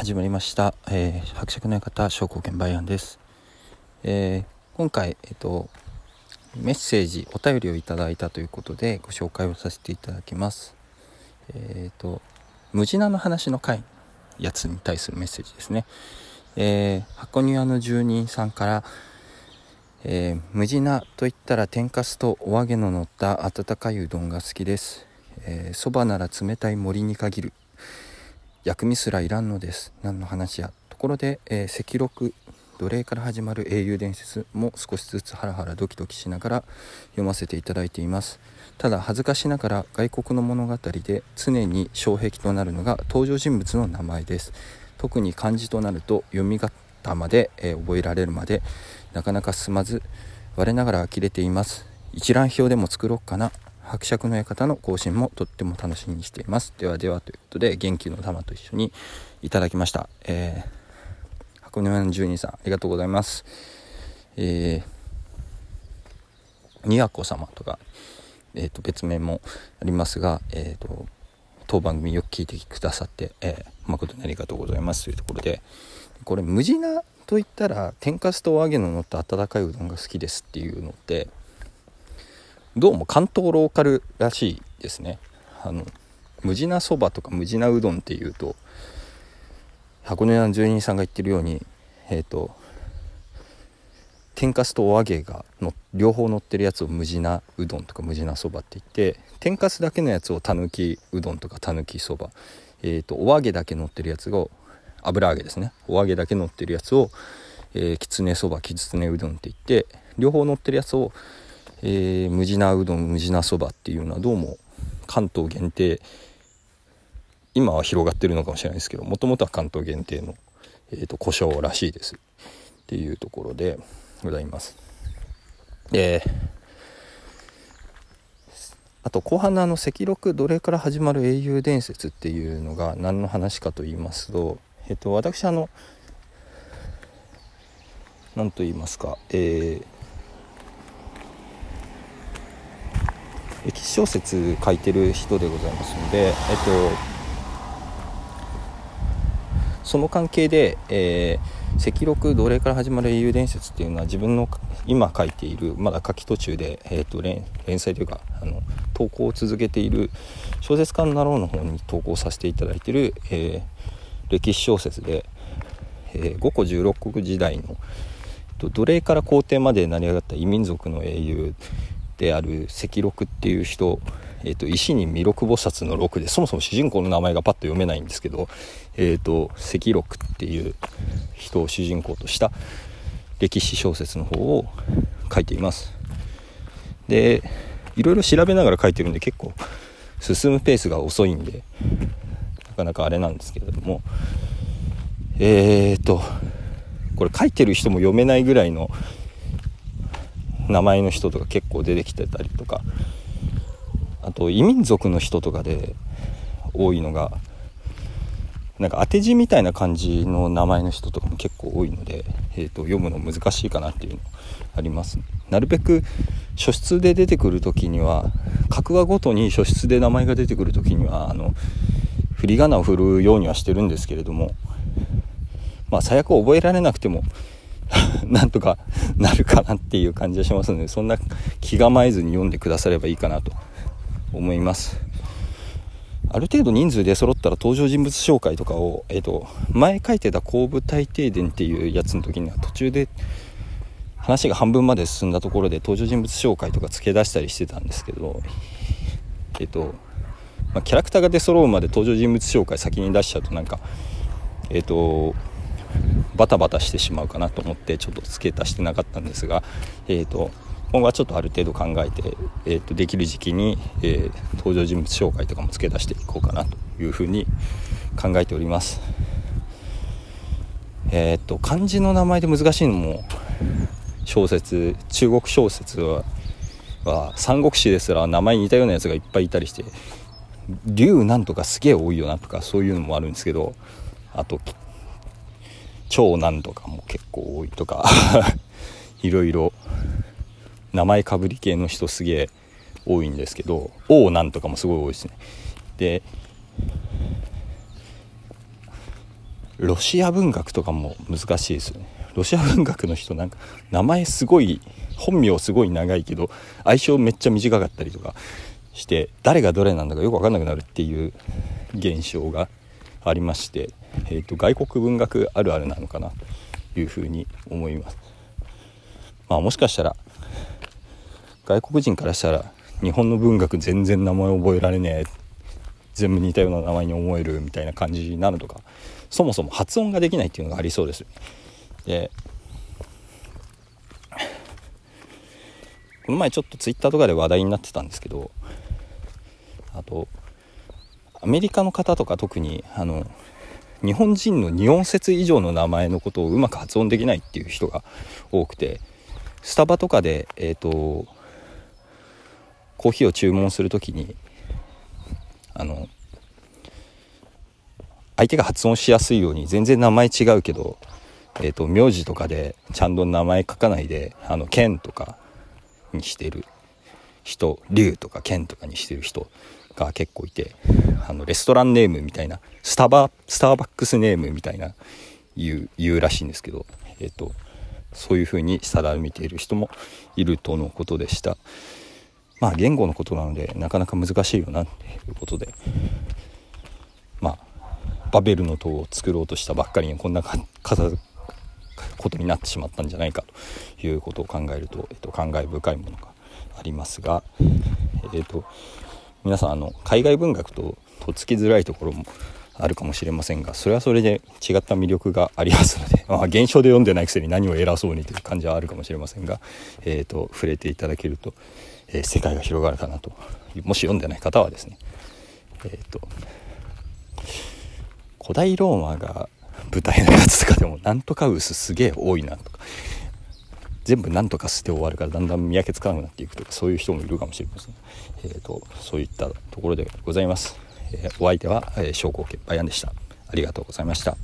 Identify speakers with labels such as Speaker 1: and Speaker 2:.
Speaker 1: 始まりました、えー、伯爵の館商工券バイアンです、えー、今回えっ、とメッセージお便りをいただいたということでご紹介をさせていただきます。えっ、とムジナの話の回やつに対するメッセージですね。えー、箱庭の住人さんからえー、ムジナといったら天かすとお揚げの乗った温かいうどんが好きです。そば、ー、なら冷たい森に限る。薬味すらいらんのです。何の話や。ところで、えー、赤録奴隷から始まる英雄伝説も少しずつハラハラドキドキしながら読ませていただいています。ただ恥ずかしながら外国の物語で常に障壁となるのが登場人物の名前です。特に漢字となると読み方まで、えー、覚えられるまでなかなか進まず我ながら呆れています。一覧表でも作ろうかな。伯爵の館の更新もとっても楽しみにしています。ではではということで元気の玉と一緒にいただきました。えー、箱根湾住人さんありがとうございます。えー、にやこ様とかえーと、別名もありますが、えーと、当番組よく聞いてくださって、えー、誠にありがとうございます。というところでこれ無地なと言ったら天かすとお揚げの乗った温かいうどんが好きですっていうのってどうも関東ローカルらしいですね。あの無地なそばとか無地なうどんっていうと箱根の住人さんが言ってるようにえっ、ー、と天かすとお揚げがの両方乗ってるやつを無地なうどんとか無地なそばって言って天かすだけのやつをたぬきうどんとかたぬきそばえっ、ー、とお揚げだけ乗ってるやつを油揚げですね。お揚げだけ乗ってるやつを、え、きつねそばきつねうどんって言って両方乗ってるやつをえー、無地なうどん無地なそばっていうのはどうも関東限定今は広がってるのかもしれないですけどもともとは関東限定の、えーと、故障らしいですっていうところでございます。であと後半のあの赤録奴隷から始まる英雄伝説っていうのが何の話かと言いますと、えっと、私あの何と言いますか、えー歴史小説書いてる人でございますので、えっと、その関係で、えー、赤録奴隷から始まる英雄伝説っていうのは自分の今書いているまだ書き途中で、えーと、連連載というかあの投稿を続けている小説家のなろうの方に投稿させていただいている、えー、歴史小説で、えー、五個十六国時代の奴隷から皇帝まで成り上がった異民族の英雄である赤禄っていう人、えーと、石に弥勒菩薩の六でそもそも主人公の名前がパッと読めないんですけど、えーと、赤禄っていう人を主人公とした歴史小説の方を書いています。でいろいろ調べながら書いてるんで結構進むペースが遅いんでなかなかあれなんですけれどもえーとこれ書いてる人も読めないぐらいの名前の人とか結構出てきてたりとか。あと異民族の人とかで多いのがなんか当て字みたいな感じの名前の人とかも結構多いので、えーと、読むの難しいかなっていうのあります。なるべく書室で出てくる時には格話ごとに書室で名前が出てくる時にはあの振り仮名を振るようにはしてるんですけれどもまあ最悪覚えられなくても なんとかなるかなっていう感じがしますのでそんな気構えずに読んでくださればいいかなと思います。ある程度人数で揃ったら登場人物紹介とかを、えーと、前書いてた後部大停電っていうやつの時には途中で話が半分まで進んだところで登場人物紹介とか付け出したりしてたんですけどえっ、ー、と、まあ、キャラクターが出揃うまで登場人物紹介先に出しちゃうとなんかえっ、ー、とバタバタしてしまうかなと思ってちょっと付け足してなかったんですが、えーと、今後はちょっとある程度考えて、えーと、できる時期に、えー、登場人物紹介とかも付け出していこうかなというふうに考えております。えっ、ー、と漢字の名前で難しいのも小説中国小説はは三国志ですら名前に似たようなやつがいっぱいいたりして龍なんとかすげえ多いよなとかそういうのもあるんですけどあと長男とかも結構多いとか いろいろ名前かぶり系の人すげえ多いんですけど王なんとかもすごい多いですね。でロシア文学とかも難しいですよね。ロシア文学の人なんか名前すごい本名すごい長いけど相性めっちゃ短かったりとかして誰がどれなんだかよく分かんなくなるっていう現象がありまして、えーと、外国文学あるあるなのかなというふうに思います。まあ、もしかしたら外国人からしたら日本の文学全然名前覚えられねえ全部似たような名前に思えるみたいな感じなるとかそもそも発音ができないっていうのがありそうですでこの前ちょっとツイッターとかで話題になってたんですけどあとアメリカの方とか特にあの日本人の2音節以上の名前のことをうまく発音できないっていう人が多くてスタバとかでえ、ー、とコーヒーを注文する時にあの相手が発音しやすいように全然名前違うけど、えーと、名字とかでちゃんと名前書かないであのケンとかにしてる。人龍とかケンとかにしてる人が結構いてあのレストランネームみたいなスタバスターバックスネームみたいな言う言うらしいんですけど、えーと、そういうふうに定めている人もいるとのことでした。まあ言語のことなのでなかなか難しいよなっていうことでまあバベルの塔を作ろうとしたばっかりにこんなことになってしまったんじゃないかということを考えると、えっと、感慨深いものがありますが、えっと、皆さんあの海外文学ととっつきづらいところもあるかもしれませんがそれはそれで違った魅力がありますので、まあ、現象で読んでないくせに何を偉そうにという感じはあるかもしれませんが、えーと、触れていただけると、えー、世界が広がるかなともし読んでない方はですね、えーと、古代ローマが舞台のやつとかでもなんとか薄すげえ多いなとか全部なんとかして終わるからだんだん見分けつかなくなっていくとかそういう人もいるかもしれません、えーと、そういったところでございます、えー、お相手は、えー、商工研バヤンでした。ありがとうございました。